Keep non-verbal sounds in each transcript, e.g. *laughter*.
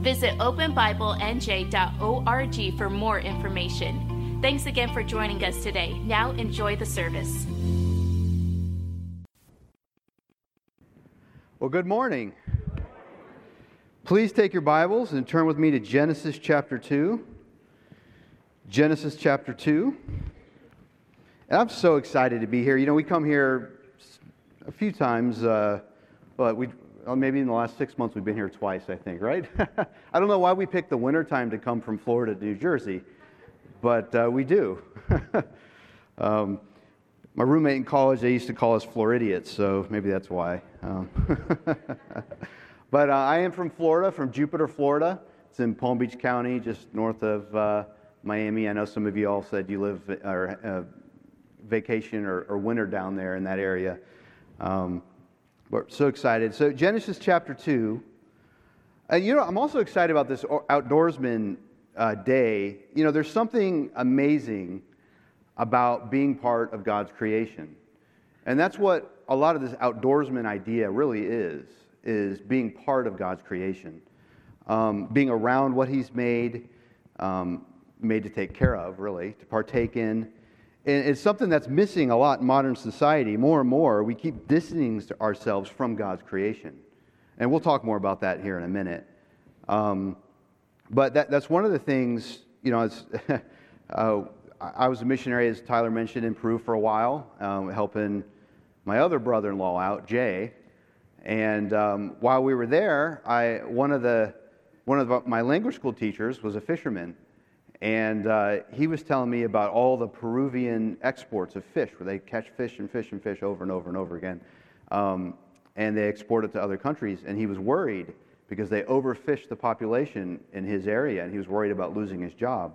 Visit openbiblenj.org for more information. Thanks again for joining us today. Now enjoy the service. Well, good morning. Please take your Bibles and turn with me to Genesis chapter 2. Genesis chapter 2. And I'm so excited to be here. You know, we come here a few times, uh, but we well, maybe in the last six months we've been here twice, I think, right? *laughs* I don't know why we picked the winter time to come from Florida to New Jersey, but uh, we do. *laughs* um, my roommate in college, they used to call us Floridians, so maybe that's why. Um, *laughs* but uh, I am from Florida, from Jupiter, Florida. It's in Palm Beach County, just north of uh, Miami. I know some of you all said you live or uh, vacation or, or, winter down there in that area. Um, we're so excited. So, Genesis chapter 2. And you know, I'm also excited about this outdoorsman uh, day. You know, there's something amazing about being part of God's creation. And that's what a lot of this outdoorsman idea really is, is being part of God's creation. Um, being around what he's made, um, made to take care of, really, to partake in. And it's something that's missing a lot in modern society. More and more, we keep distancing ourselves from God's creation. And we'll talk more about that here in a minute. Um, but that, that's one of the things, you know, *laughs* uh, I was a missionary, as Tyler mentioned, in Peru for a while, um, helping my other brother in law out, Jay. And um, while we were there, I, one of, the, one of my language school teachers was a fisherman. And uh, he was telling me about all the Peruvian exports of fish, where they catch fish and fish and fish over and over and over again. Um, and they export it to other countries. And he was worried because they overfished the population in his area, and he was worried about losing his job.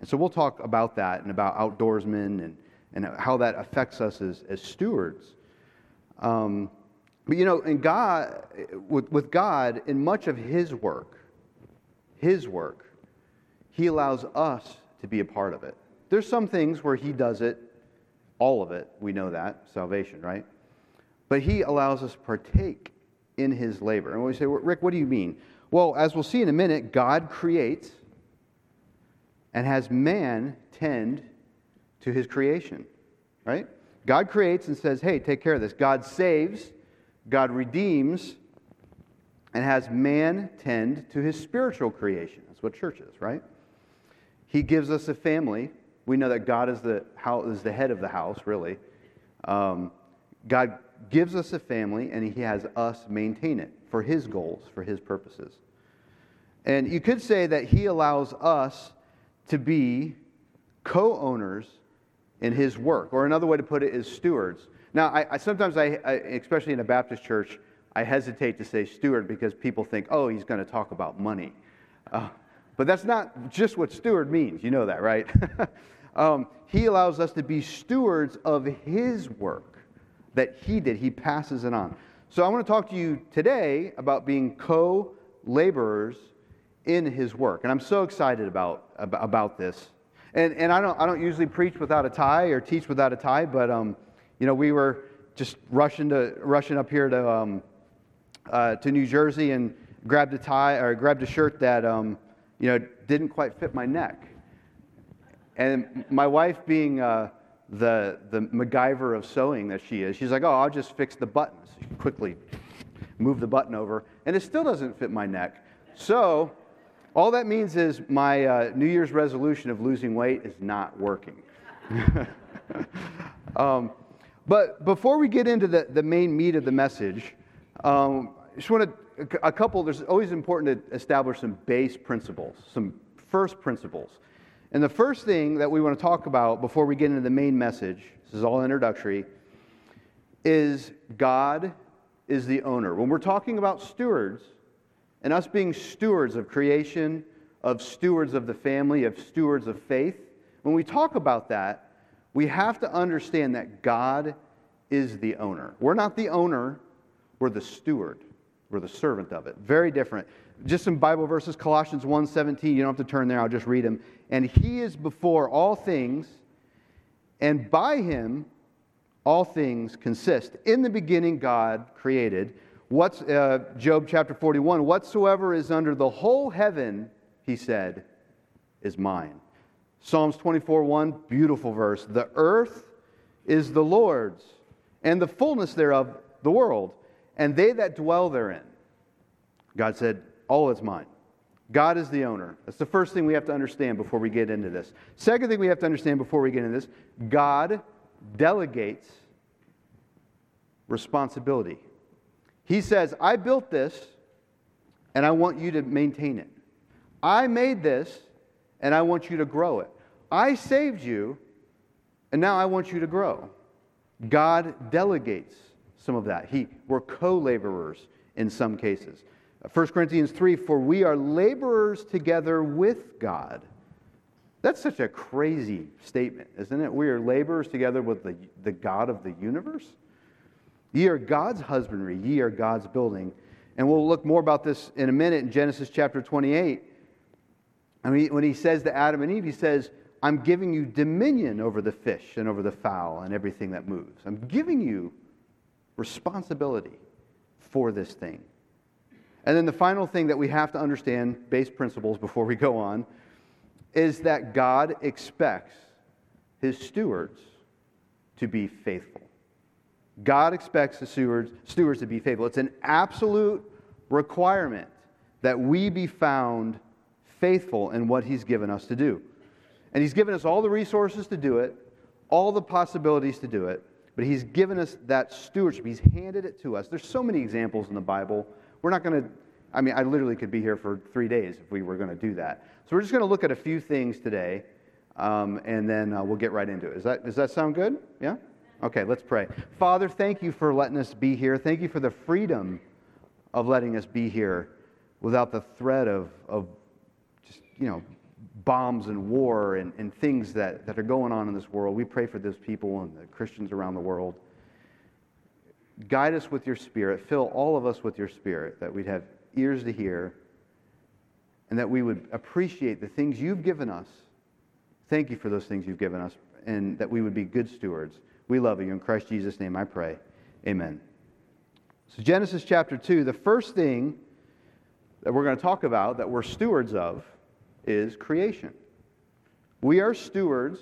And so we'll talk about that and about outdoorsmen and, and how that affects us as, as stewards. Um, but you know, in God, with, with God, in much of His work, His work, he allows us to be a part of it. There's some things where He does it, all of it, we know that, salvation, right? But He allows us to partake in His labor. And we say, Rick, what do you mean? Well, as we'll see in a minute, God creates and has man tend to His creation, right? God creates and says, hey, take care of this. God saves, God redeems, and has man tend to his spiritual creation. That's what church is, right? He gives us a family. We know that God is the, house, is the head of the house, really. Um, God gives us a family, and He has us maintain it for His goals, for His purposes. And you could say that He allows us to be co owners in His work. Or another way to put it is stewards. Now, I, I sometimes, I, I, especially in a Baptist church, I hesitate to say steward because people think, oh, he's going to talk about money. Uh, but that's not just what steward means. You know that, right? *laughs* um, he allows us to be stewards of his work that he did. He passes it on. So I want to talk to you today about being co laborers in his work. And I'm so excited about, about, about, this. And, and I, don't, I don't usually preach without a tie or teach without a tie, but um, you know, we were just rushing, to, rushing up here to, um, uh, to New Jersey and grabbed a tie or grabbed a shirt that um, you know, didn't quite fit my neck. And my wife, being uh, the, the MacGyver of sewing that she is, she's like, oh, I'll just fix the buttons. She quickly move the button over, and it still doesn't fit my neck. So, all that means is my uh, New Year's resolution of losing weight is not working. *laughs* um, but before we get into the, the main meat of the message, um, I just want to a couple, there's always important to establish some base principles, some first principles. And the first thing that we want to talk about before we get into the main message, this is all introductory, is God is the owner. When we're talking about stewards, and us being stewards of creation, of stewards of the family, of stewards of faith, when we talk about that, we have to understand that God is the owner. We're not the owner, we're the steward. We're the servant of it. Very different. Just some Bible verses, Colossians 1:17, you don't have to turn there, I'll just read them. And he is before all things, and by him all things consist. In the beginning God created what's uh, Job chapter 41, whatsoever is under the whole heaven, he said, is mine. Psalms 24 1, beautiful verse. The earth is the Lord's, and the fullness thereof the world, and they that dwell therein. God said, All is mine. God is the owner. That's the first thing we have to understand before we get into this. Second thing we have to understand before we get into this God delegates responsibility. He says, I built this, and I want you to maintain it. I made this, and I want you to grow it. I saved you, and now I want you to grow. God delegates some of that. He, we're co laborers in some cases. 1 Corinthians 3 For we are laborers together with God. That's such a crazy statement, isn't it? We are laborers together with the, the God of the universe. Ye are God's husbandry, ye are God's building. And we'll look more about this in a minute in Genesis chapter 28. I mean, when he says to Adam and Eve, he says, I'm giving you dominion over the fish and over the fowl and everything that moves. I'm giving you responsibility for this thing. And then the final thing that we have to understand, base principles before we go on, is that God expects his stewards to be faithful. God expects the stewards, stewards to be faithful. It's an absolute requirement that we be found faithful in what he's given us to do. And He's given us all the resources to do it, all the possibilities to do it, but He's given us that stewardship. He's handed it to us. There's so many examples in the Bible. We're not going to, I mean, I literally could be here for three days if we were going to do that. So we're just going to look at a few things today, um, and then uh, we'll get right into it. Is that, does that sound good? Yeah? Okay, let's pray. Father, thank you for letting us be here. Thank you for the freedom of letting us be here without the threat of, of just, you know, bombs and war and, and things that, that are going on in this world. We pray for those people and the Christians around the world. Guide us with your spirit. Fill all of us with your spirit, that we'd have ears to hear and that we would appreciate the things you've given us. Thank you for those things you've given us, and that we would be good stewards. We love you. In Christ Jesus' name I pray. Amen. So, Genesis chapter 2, the first thing that we're going to talk about that we're stewards of is creation. We are stewards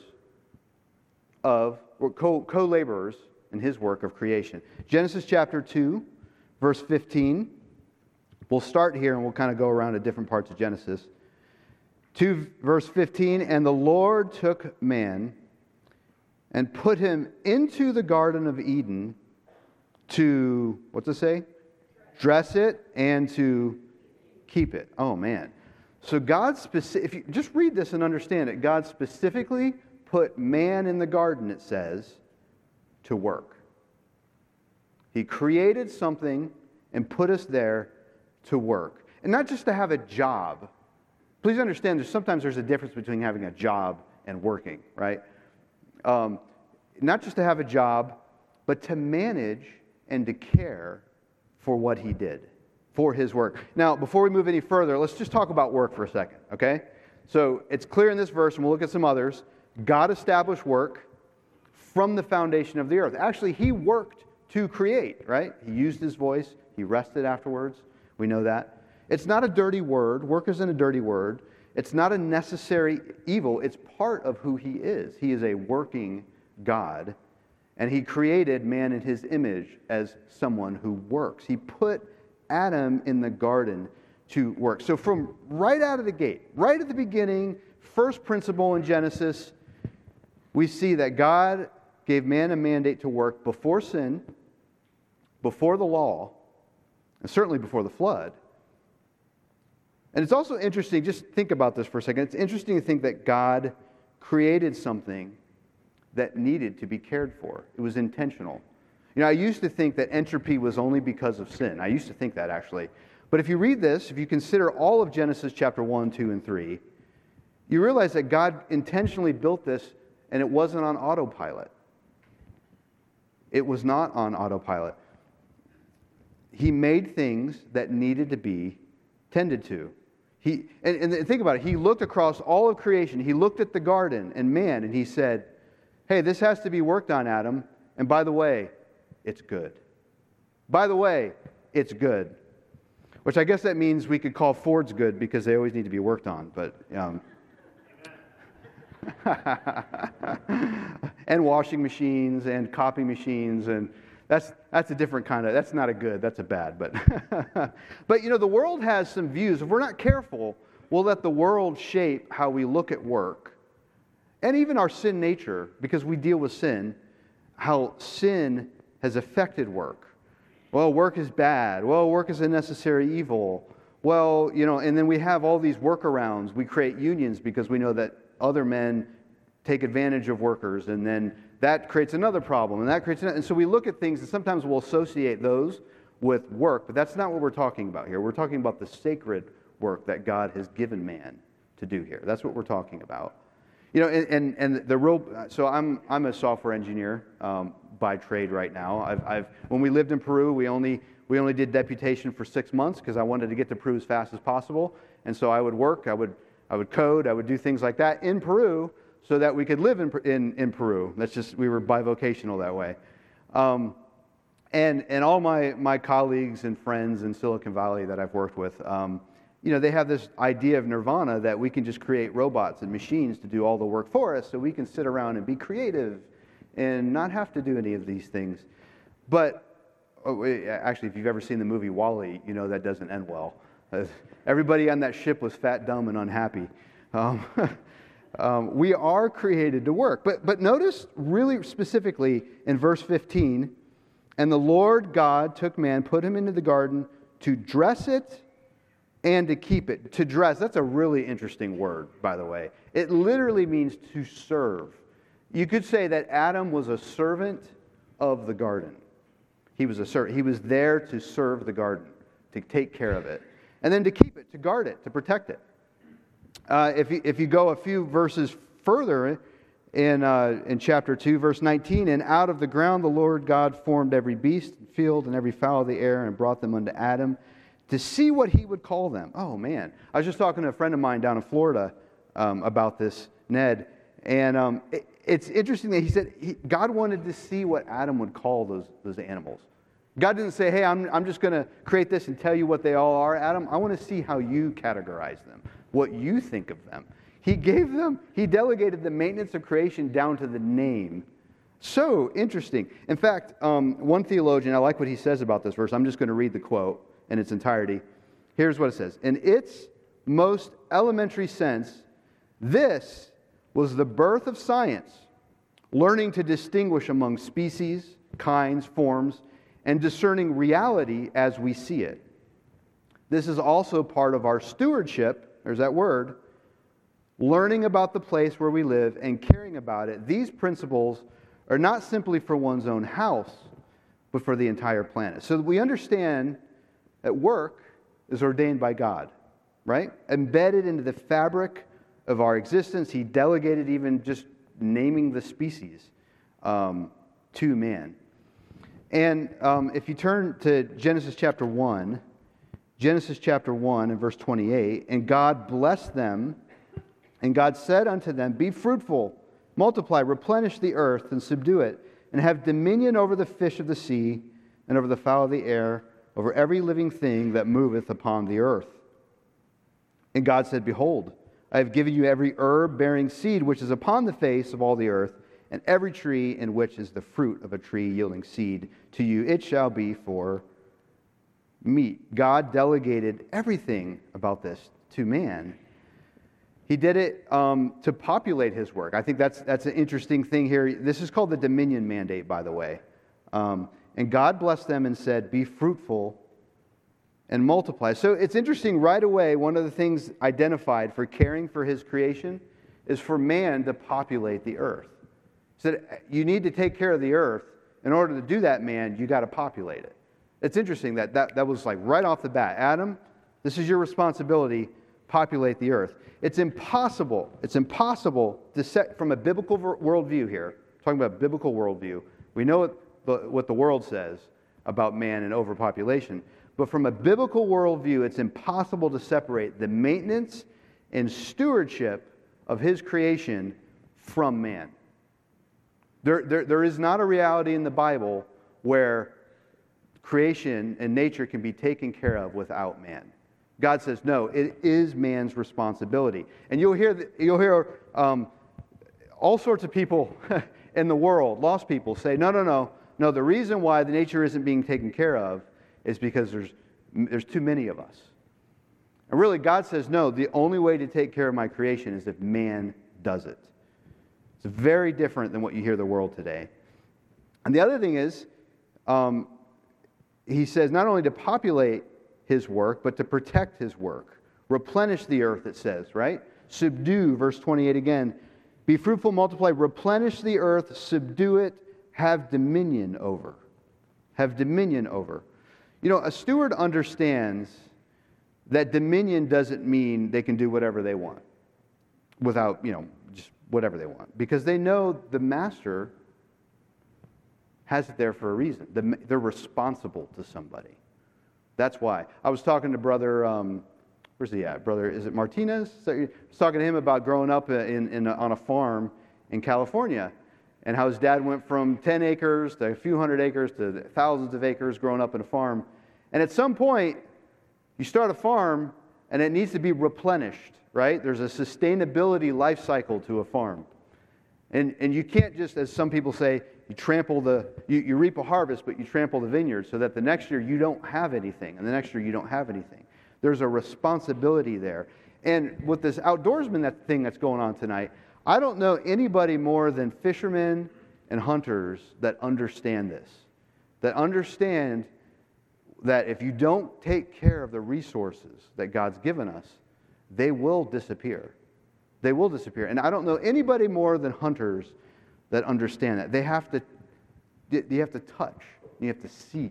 of, or co laborers in his work of creation. Genesis chapter 2, verse 15. We'll start here and we'll kind of go around to different parts of Genesis. 2, verse 15. And the Lord took man and put him into the Garden of Eden to, what's it say? Dress it and to keep it. Oh, man. So God specific, if you just read this and understand it, God specifically put man in the garden, it says, to work. He created something and put us there to work. And not just to have a job. Please understand there's sometimes there's a difference between having a job and working, right? Um, not just to have a job, but to manage and to care for what he did for his work. Now, before we move any further, let's just talk about work for a second, okay? So it's clear in this verse, and we'll look at some others. God established work from the foundation of the earth. Actually, he worked to create, right? He used his voice, he rested afterwards. We know that. It's not a dirty word. Work isn't a dirty word. It's not a necessary evil. It's part of who he is. He is a working God, and he created man in his image as someone who works. He put Adam in the garden to work. So, from right out of the gate, right at the beginning, first principle in Genesis, we see that God gave man a mandate to work before sin, before the law, and certainly before the flood. And it's also interesting, just think about this for a second. It's interesting to think that God created something that needed to be cared for, it was intentional. You know, I used to think that entropy was only because of sin. I used to think that actually. But if you read this, if you consider all of Genesis chapter 1, 2, and 3, you realize that God intentionally built this and it wasn't on autopilot. It was not on autopilot. He made things that needed to be tended to. He, and, and think about it. He looked across all of creation. He looked at the garden and man, and he said, Hey, this has to be worked on, Adam. And by the way, it's good. By the way, it's good. Which I guess that means we could call Fords good because they always need to be worked on. But um, *laughs* and washing machines and copy machines and that's that's a different kind of that's not a good that's a bad but *laughs* but you know the world has some views if we're not careful we'll let the world shape how we look at work and even our sin nature because we deal with sin how sin has affected work well work is bad well work is a necessary evil well you know and then we have all these workarounds we create unions because we know that other men take advantage of workers, and then that creates another problem, and that creates another. And so we look at things, and sometimes we'll associate those with work, but that's not what we're talking about here. We're talking about the sacred work that God has given man to do here. That's what we're talking about. You know, and, and, and the real, so I'm, I'm a software engineer um, by trade right now. I've, I've, when we lived in Peru, we only, we only did deputation for six months because I wanted to get to Peru as fast as possible. And so I would work, I would I would code, I would do things like that in Peru so that we could live in, in, in Peru. That's just, we were bivocational that way. Um, and, and all my, my colleagues and friends in Silicon Valley that I've worked with, um, you know, they have this idea of nirvana that we can just create robots and machines to do all the work for us so we can sit around and be creative and not have to do any of these things. But oh, actually, if you've ever seen the movie WALL-E, you know that doesn't end well. *laughs* Everybody on that ship was fat, dumb, and unhappy. Um, *laughs* um, we are created to work. But, but notice really specifically in verse 15 and the Lord God took man, put him into the garden to dress it and to keep it. To dress, that's a really interesting word, by the way. It literally means to serve. You could say that Adam was a servant of the garden. He was a servant. He was there to serve the garden, to take care of it and then to keep it, to guard it, to protect it. Uh, if, you, if you go a few verses further in, uh, in chapter 2, verse 19, and out of the ground the Lord God formed every beast, and field, and every fowl of the air, and brought them unto Adam to see what he would call them. Oh, man. I was just talking to a friend of mine down in Florida um, about this, Ned, and um, it, it's interesting that he said he, God wanted to see what Adam would call those, those animals. God didn't say, hey, I'm, I'm just going to create this and tell you what they all are, Adam. I want to see how you categorize them, what you think of them. He gave them, he delegated the maintenance of creation down to the name. So interesting. In fact, um, one theologian, I like what he says about this verse. I'm just going to read the quote in its entirety. Here's what it says In its most elementary sense, this was the birth of science, learning to distinguish among species, kinds, forms, and discerning reality as we see it. This is also part of our stewardship, there's that word, learning about the place where we live and caring about it. These principles are not simply for one's own house, but for the entire planet. So we understand that work is ordained by God, right? Embedded into the fabric of our existence. He delegated even just naming the species um, to man. And um, if you turn to Genesis chapter 1, Genesis chapter 1 and verse 28, and God blessed them, and God said unto them, Be fruitful, multiply, replenish the earth, and subdue it, and have dominion over the fish of the sea, and over the fowl of the air, over every living thing that moveth upon the earth. And God said, Behold, I have given you every herb bearing seed which is upon the face of all the earth and every tree in which is the fruit of a tree yielding seed to you, it shall be for meat. God delegated everything about this to man. He did it um, to populate his work. I think that's, that's an interesting thing here. This is called the dominion mandate, by the way. Um, and God blessed them and said, Be fruitful and multiply. So it's interesting right away, one of the things identified for caring for his creation is for man to populate the earth He said, You need to take care of the earth. In order to do that, man, you got to populate it. It's interesting that, that that was like right off the bat. Adam, this is your responsibility, populate the earth. It's impossible, it's impossible to set from a biblical worldview here, talking about biblical worldview. We know the, what the world says about man and overpopulation. But from a biblical worldview, it's impossible to separate the maintenance and stewardship of his creation from man. There, there, there is not a reality in the Bible where creation and nature can be taken care of without man. God says, no, it is man's responsibility. And you'll hear, you'll hear um, all sorts of people *laughs* in the world, lost people, say, no, no, no, no, the reason why the nature isn't being taken care of is because there's, there's too many of us. And really, God says, no, the only way to take care of my creation is if man does it. It's very different than what you hear the world today. And the other thing is, um, he says not only to populate his work, but to protect his work. Replenish the earth, it says, right? Subdue, verse 28 again. Be fruitful, multiply, replenish the earth, subdue it, have dominion over. Have dominion over. You know, a steward understands that dominion doesn't mean they can do whatever they want without, you know, just whatever they want. Because they know the master has it there for a reason. They're responsible to somebody. That's why. I was talking to brother, um, where's he at? Brother, is it Martinez? I was talking to him about growing up in, in on a farm in California and how his dad went from 10 acres to a few hundred acres to thousands of acres growing up in a farm. And at some point, you start a farm and it needs to be replenished, right? There's a sustainability life cycle to a farm. And, and you can't just, as some people say, you trample the, you, you reap a harvest, but you trample the vineyard so that the next year you don't have anything, and the next year you don't have anything. There's a responsibility there. And with this outdoorsman that thing that's going on tonight, I don't know anybody more than fishermen and hunters that understand this, that understand that if you don't take care of the resources that God's given us, they will disappear. They will disappear. And I don't know anybody more than hunters that understand that. They have to, you have to touch, you have to see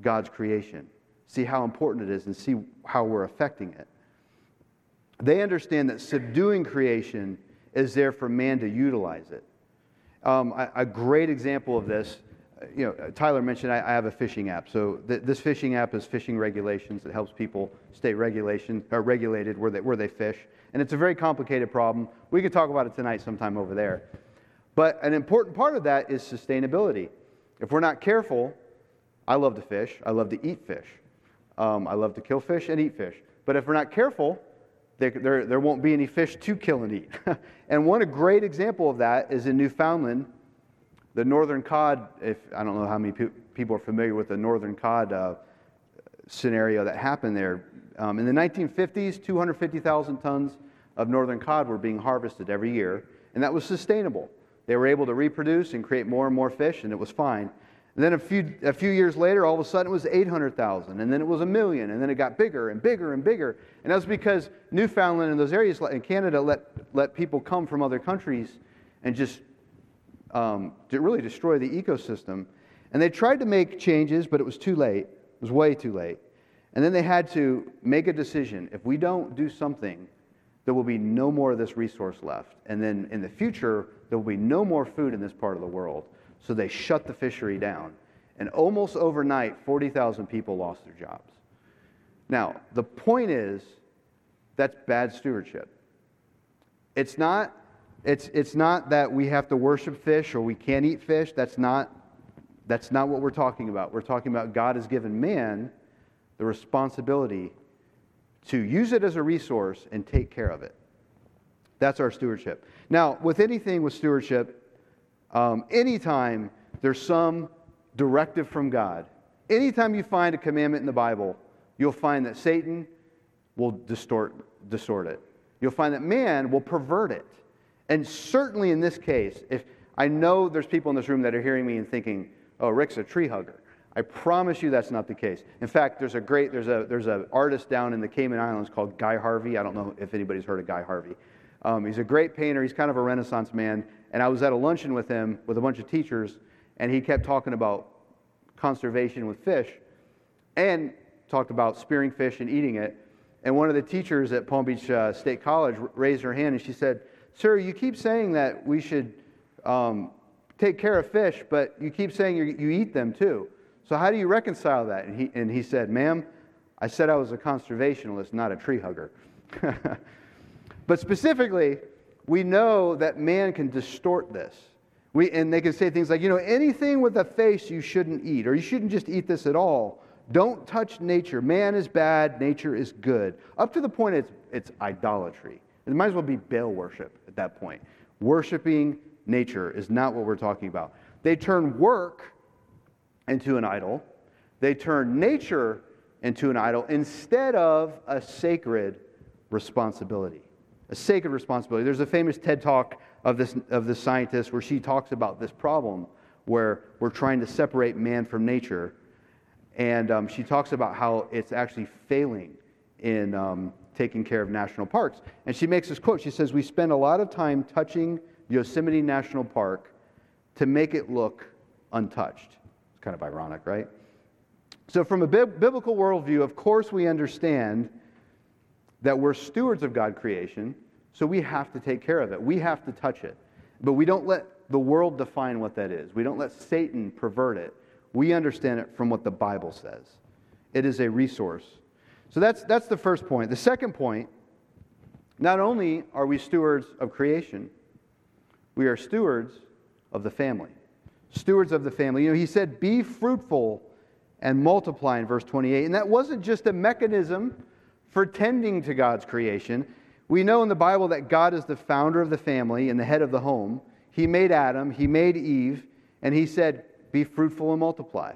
God's creation, see how important it is, and see how we're affecting it. They understand that subduing creation is there for man to utilize it. Um, a, a, great example of this, you know, Tyler mentioned I, I have a fishing app. So th- this fishing app is fishing regulations. It helps people stay regulation or regulated where they, where they fish. And it's a very complicated problem. We could talk about it tonight sometime over there. But an important part of that is sustainability. If we're not careful, I love to fish, I love to eat fish. Um, I love to kill fish and eat fish. But if we're not careful, there, there, won't be any fish to kill and eat. *laughs* and one great example of that is in Newfoundland. The northern cod, if I don't know how many pe- people are familiar with the northern cod uh, scenario that happened there. Um, in the 1950s, 250,000 tons of northern cod were being harvested every year, and that was sustainable. They were able to reproduce and create more and more fish, and it was fine. And then a few, a few years later, all of a sudden it was 800,000, and then it was a million, and then it got bigger and bigger and bigger. And that was because Newfoundland and those areas in Canada let, let people come from other countries and just um, really destroy the ecosystem. And they tried to make changes, but it was too late. It was way too late. And then they had to make a decision. If we don't do something, there will be no more of this resource left. And then in the future, there will be no more food in this part of the world. So they shut the fishery down. And almost overnight, 40,000 people lost their jobs. Now, the point is that's bad stewardship. It's not, it's, it's not that we have to worship fish or we can't eat fish. That's not, that's not what we're talking about. We're talking about God has given man the responsibility to use it as a resource and take care of it. That's our stewardship. Now, with anything with stewardship, um, anytime there's some directive from God, anytime you find a commandment in the Bible, you'll find that Satan will distort, distort it. You'll find that man will pervert it. And certainly in this case, if I know there's people in this room that are hearing me and thinking, oh, Rick's a tree hugger. I promise you that's not the case. In fact, there's a great there's a there's an artist down in the Cayman Islands called Guy Harvey. I don't know if anybody's heard of Guy Harvey. Um, he's a great painter. He's kind of a Renaissance man. And I was at a luncheon with him with a bunch of teachers, and he kept talking about conservation with fish. and talked about spearing fish and eating it. And one of the teachers at Palm Beach uh, State College raised her hand and she said, Sir, you keep saying that we should um, take care of fish, but you keep saying you, eat them too. So how do you reconcile that? And he, and he said, Ma'am, I said I was a conservationist, not a tree hugger. *laughs* but specifically, we know that man can distort this. We, and they can say things like, you know, anything with a face you shouldn't eat, or you shouldn't just eat this at all. Don't touch nature. Man is bad, nature is good. Up to the point it's, it's idolatry. It might as well be Baal worship at that point. Worshipping nature is not what we're talking about. They turn work into an idol, they turn nature into an idol instead of a sacred responsibility. A sacred responsibility. There's a famous TED talk of this, of this scientist where she talks about this problem where we're trying to separate man from nature. And um, she talks about how it's actually failing in um, taking care of national parks. And she makes this quote. She says, We spend a lot of time touching Yosemite National Park to make it look untouched. It's kind of ironic, right? So, from a bi- biblical worldview, of course, we understand that we're stewards of God creation, so we have to take care of it. We have to touch it. But we don't let the world define what that is, we don't let Satan pervert it. We understand it from what the Bible says. It is a resource. So that's, that's the first point. The second point not only are we stewards of creation, we are stewards of the family. Stewards of the family. You know, he said, Be fruitful and multiply in verse 28. And that wasn't just a mechanism for tending to God's creation. We know in the Bible that God is the founder of the family and the head of the home. He made Adam, He made Eve, and He said, Be fruitful and multiply.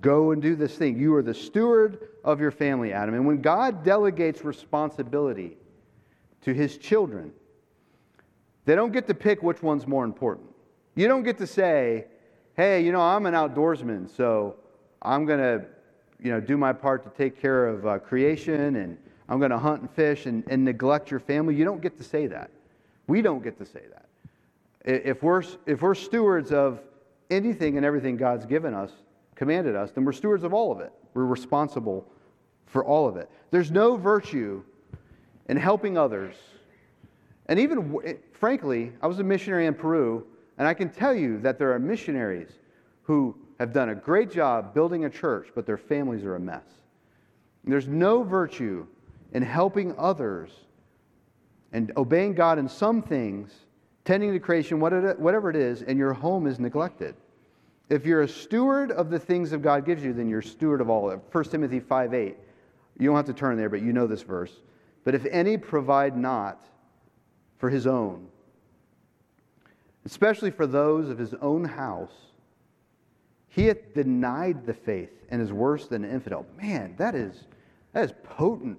Go and do this thing. You are the steward of your family, Adam. And when God delegates responsibility to His children, they don't get to pick which one's more important. You don't get to say, hey, you know, I'm an outdoorsman, so I'm going to, you know, do my part to take care of uh, creation and I'm going to hunt and fish and, and neglect your family. You don't get to say that. We don't get to say that. If we're, if we're stewards of anything and everything God's given us, commanded us, then we're stewards of all of it. We're responsible for all of it. There's no virtue in helping others. And even, frankly, I was a missionary in Peru, and I can tell you that there are missionaries who have done a great job building a church, but their families are a mess. There's no virtue in helping others and obeying God in some things, tending to creation, whatever it is, and your home is neglected. If you're a steward of the things that God gives you, then you're steward of all of it. 1 Timothy 5 8. You don't have to turn there, but you know this verse. But if any provide not for his own, especially for those of his own house, he hath denied the faith and is worse than an infidel. Man, that is, that is potent,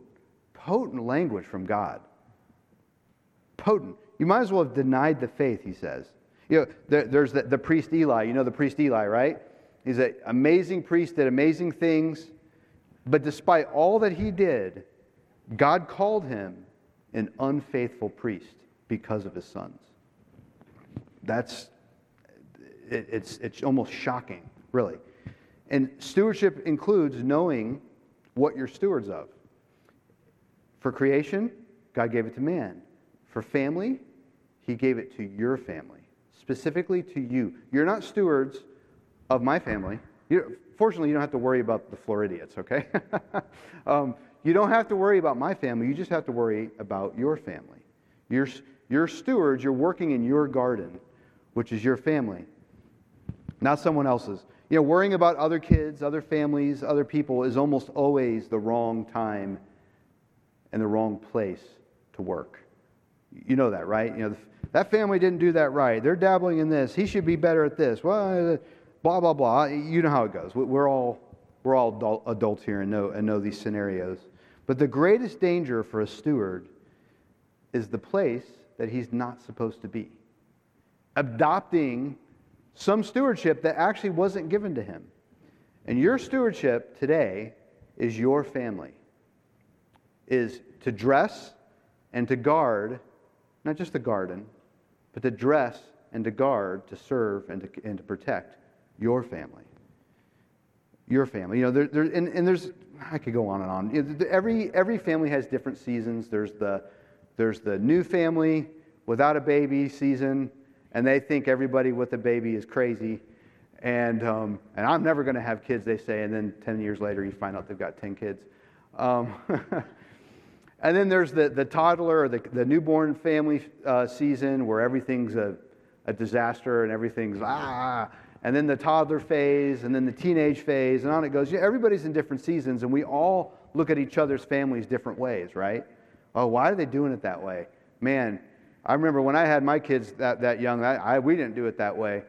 potent language from God. Potent. You might as well have denied the faith, he says. You know, there, there's the, the priest Eli. You know the priest Eli, right? He's an amazing priest, did amazing things. But despite all that he did, God called him an unfaithful priest because of his sons. That's, it, it's, it's almost shocking, really. And stewardship includes knowing what you're stewards of. For creation, God gave it to man. For family, he gave it to your family, specifically to you. You're not stewards of my family. You, fortunately, you don't have to worry about the Floridians, okay? *laughs* um, you don't have to worry about my family. You just have to worry about your family. You're, you're stewards. You're working in your garden, which is your family, not someone else's. You know, worrying about other kids, other families, other people is almost always the wrong time and the wrong place to work. You know that, right? You know, that family didn't do that right. They're dabbling in this. He should be better at this. Well, uh, blah, blah, blah. You know how it goes. We're all, we're all adults here and know, and know these scenarios. But the greatest danger for a steward is the place that he's not supposed to be. Adopting some stewardship that actually wasn't given to him. And your stewardship today is your family, is to dress and to guard, not just the garden, but to dress and to guard, to serve and to, and to protect your family. your family. You know, there, there, and, and there's, I could go on and on. Every, every family has different seasons. There's the, there's the new family without a baby season, and they think everybody with a baby is crazy. And, um, and I'm never going to have kids, they say. And then 10 years later, you find out they've got 10 kids. Um, *laughs* and then there's the, the toddler or the, the newborn family uh, season where everything's a, a disaster and everything's ah and then the toddler phase, and then the teenage phase, and on it goes. everybody's in different seasons, and we all look at each other's families different ways, right? Oh, why are they doing it that way? Man, I remember when I had my kids that, that young, I, I, we didn't do it that way.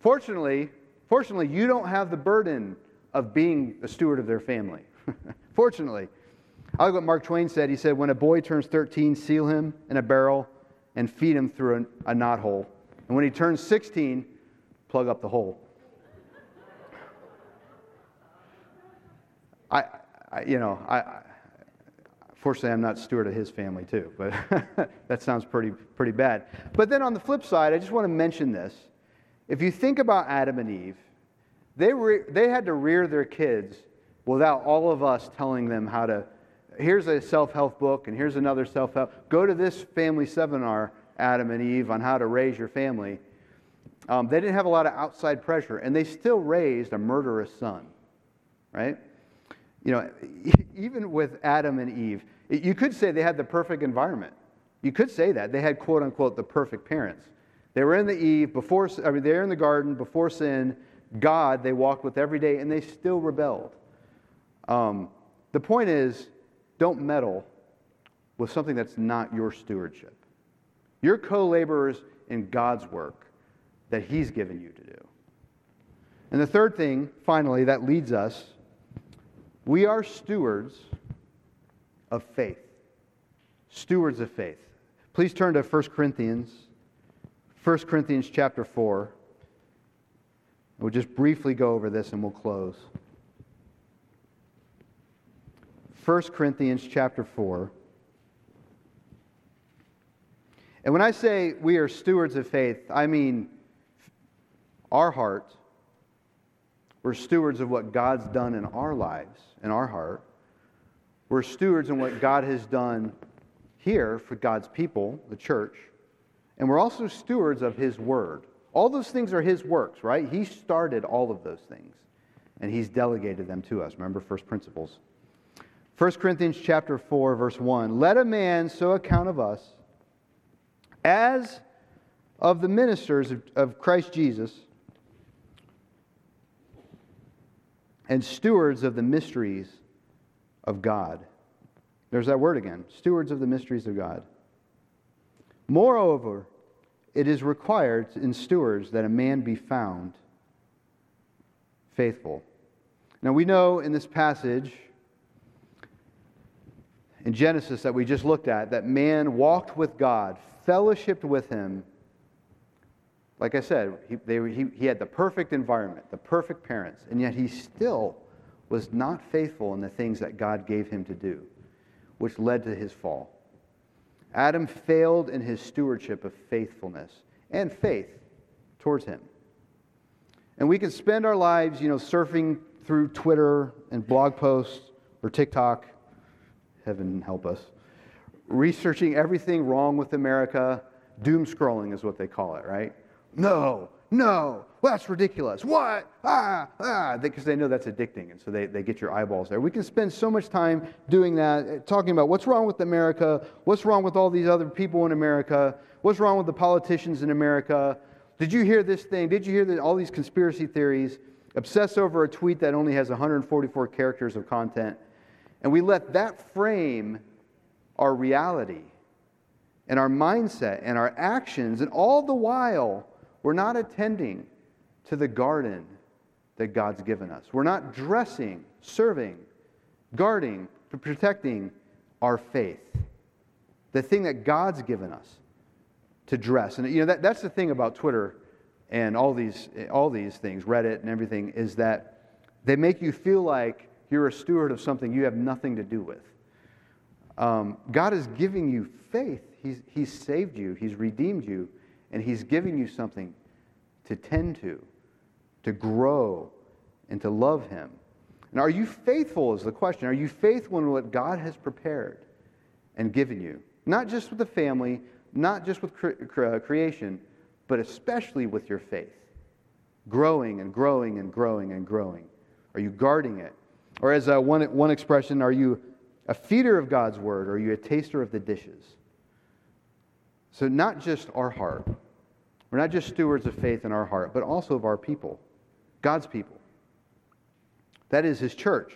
Fortunately, fortunately, you don't have the burden of being a steward of their family. *laughs* fortunately. I like what Mark Twain said. He said, When a boy turns 13, seal him in a barrel and feed him through a, a knothole. And when he turns 16, plug up the hole. I, I you know, I, fortunately, I'm not steward of his family too, but *laughs* that sounds pretty, pretty bad. But then on the flip side, I just want to mention this. If you think about Adam and Eve, they, re- they had to rear their kids without all of us telling them how to. Here's a self help book, and here's another self help. Go to this family seminar, Adam and Eve, on how to raise your family. Um, they didn't have a lot of outside pressure, and they still raised a murderous son, right? You know, *laughs* even with Adam and Eve, you could say they had the perfect environment. You could say that. They had, quote unquote, the perfect parents. They were in the Eve before, I mean, they were in the garden before sin. God, they walked with every day, and they still rebelled. Um, the point is, don't meddle with something that's not your stewardship. You're co laborers in God's work that He's given you to do. And the third thing, finally, that leads us we are stewards of faith. Stewards of faith. Please turn to 1 Corinthians, 1 Corinthians chapter 4. We'll just briefly go over this and we'll close. 1 Corinthians chapter 4. And when I say we are stewards of faith, I mean our heart. We're stewards of what God's done in our lives, in our heart. We're stewards in what God has done here for God's people, the church. And we're also stewards of His Word. All those things are His works, right? He started all of those things, and He's delegated them to us. Remember first principles. 1 Corinthians chapter 4, verse 1. Let a man so account of us as of the ministers of, of Christ Jesus and stewards of the mysteries of God. There's that word again stewards of the mysteries of God. Moreover, it is required in stewards that a man be found faithful. Now, we know in this passage in Genesis that we just looked at that man walked with God, fellowshipped with him, like I said, he, they, he, he had the perfect environment, the perfect parents, and yet he still was not faithful in the things that God gave him to do, which led to his fall. Adam failed in his stewardship of faithfulness and faith towards him. And we can spend our lives, you know, surfing through Twitter and blog posts or TikTok, heaven help us, researching everything wrong with America. Doom scrolling is what they call it, right? No, no, well, that's ridiculous. What? Ah, ah, because they know that's addicting, and so they, they get your eyeballs there. We can spend so much time doing that, eh, talking about what's wrong with America, what's wrong with all these other people in America, what's wrong with the politicians in America. Did you hear this thing? Did you hear that all these conspiracy theories? Obsess over a tweet that only has 144 characters of content. And we let that frame our reality and our mindset and our actions, and all the while, we're not attending to the garden that God's given us. We're not dressing, serving, guarding, protecting our faith. The thing that God's given us to dress. And you know that, that's the thing about Twitter and all these all these things, Reddit and everything, is that they make you feel like you're a steward of something you have nothing to do with. Um, God is giving you faith. He's, he's saved you. He's redeemed you and He's giving you something to tend to, to grow, and to love Him. And are you faithful is the question. Are you faithful in what God has prepared and given you? Not just with the family, not just with cre- cre- creation, but especially with your faith. Growing and growing and growing and growing. Are you guarding it? Or, as uh, one, one expression, are you a feeder of God's word or are you a taster of the dishes? So, not just our heart. We're not just stewards of faith in our heart, but also of our people, God's people. That is his church.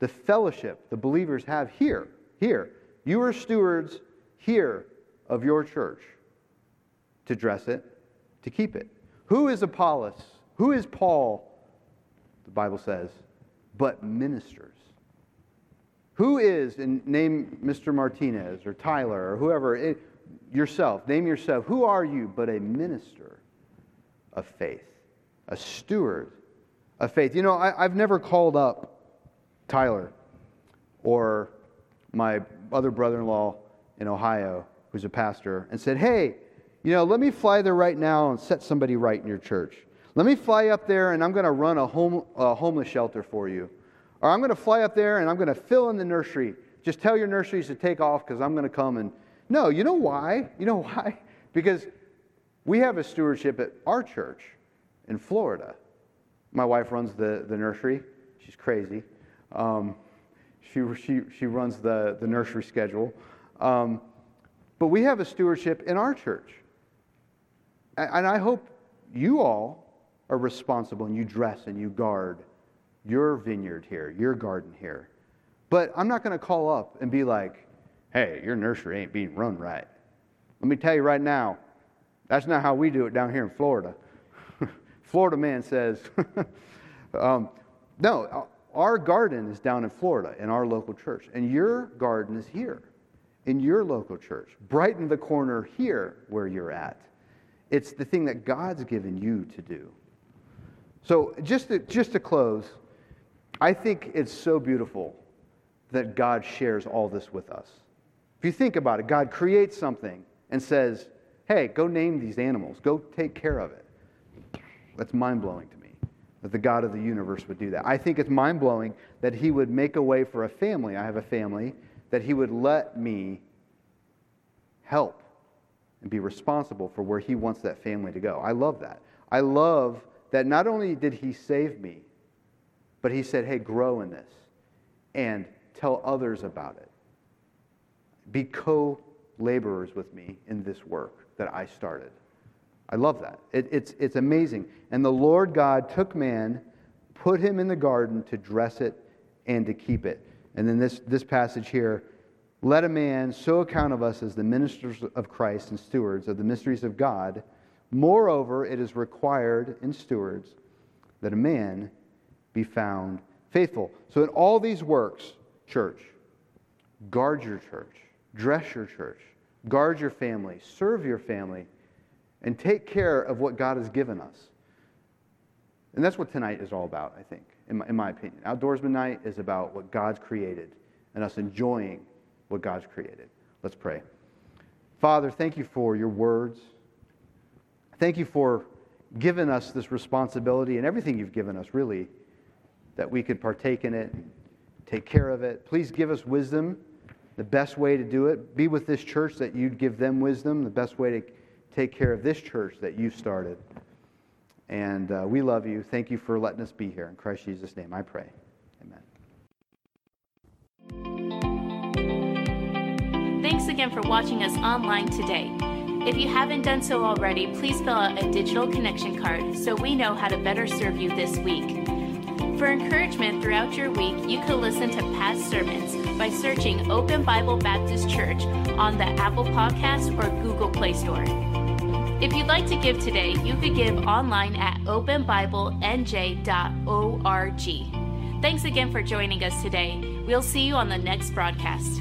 The fellowship the believers have here. Here. You are stewards here of your church to dress it, to keep it. Who is Apollos? Who is Paul? The Bible says, but ministers. Who is, and name Mr. Martinez or Tyler or whoever, it, yourself, name yourself. Who are you but a minister of faith, a steward of faith? You know, I, I've never called up Tyler or my other brother in law in Ohio, who's a pastor, and said, Hey, you know, let me fly there right now and set somebody right in your church. Let me fly up there and I'm going to run a, home, a homeless shelter for you. Or I'm going to fly up there and I'm going to fill in the nursery. Just tell your nurseries to take off because I'm going to come and. No, you know why? You know *laughs* why? Because we have a stewardship at our church in Florida. My wife runs the, the nursery. She's crazy. Um, she, she, she runs the, the nursery schedule. Um, but we have a stewardship in our church. And I hope you all are responsible and you dress and you guard your vineyard here, your garden here. But I'm not going to call up and be like, hey, your nursery ain't being run right. Let me tell you right now, that's not how we do it down here in Florida. *laughs* Florida man says, *laughs* um, no, our garden is down in Florida in our local church, and your garden is here in your local church. Brighten the corner here where you're at. It's the thing that God's given you to do. So, just to, just to close, I think it's so beautiful that God shares all this with us. If you think about it, God creates something and says, hey, go name these animals, go take care of it. That's mind blowing to me that the God of the universe would do that. I think it's mind blowing that He would make a way for a family. I have a family that He would let me help and be responsible for where He wants that family to go. I love that. I love that not only did He save me, but He said, hey, grow in this and tell others about it. Be co laborers with me in this work that I started. I love that. It, it's, it's amazing. And the Lord God took man, put him in the garden to dress it and to keep it. And then this, this passage here let a man so account of us as the ministers of Christ and stewards of the mysteries of God. Moreover, it is required in stewards that a man be found faithful. So, in all these works, church, guard your church, dress your church, guard your family, serve your family, and take care of what God has given us. And that's what tonight is all about, I think in my, in my opinion. Outdoorsman night is about what God's created and us enjoying what God's created. Let's pray. Father, thank you for your words. Thank you for giving us this responsibility and everything you've given us, really, that we could partake in it, take care of it. Please give us wisdom, the best way to do it. Be with this church that you'd give them wisdom, the best way to take care of this church that you started. And uh, we love you. Thank you for letting us be here. In Christ Jesus' name, I pray. Amen. Thanks again for watching us online today. If you haven't done so already, please fill out a digital connection card so we know how to better serve you this week. For encouragement throughout your week, you can listen to past sermons by searching Open Bible Baptist Church on the Apple Podcast or Google Play Store. If you'd like to give today, you could give online at openbiblenj.org. Thanks again for joining us today. We'll see you on the next broadcast.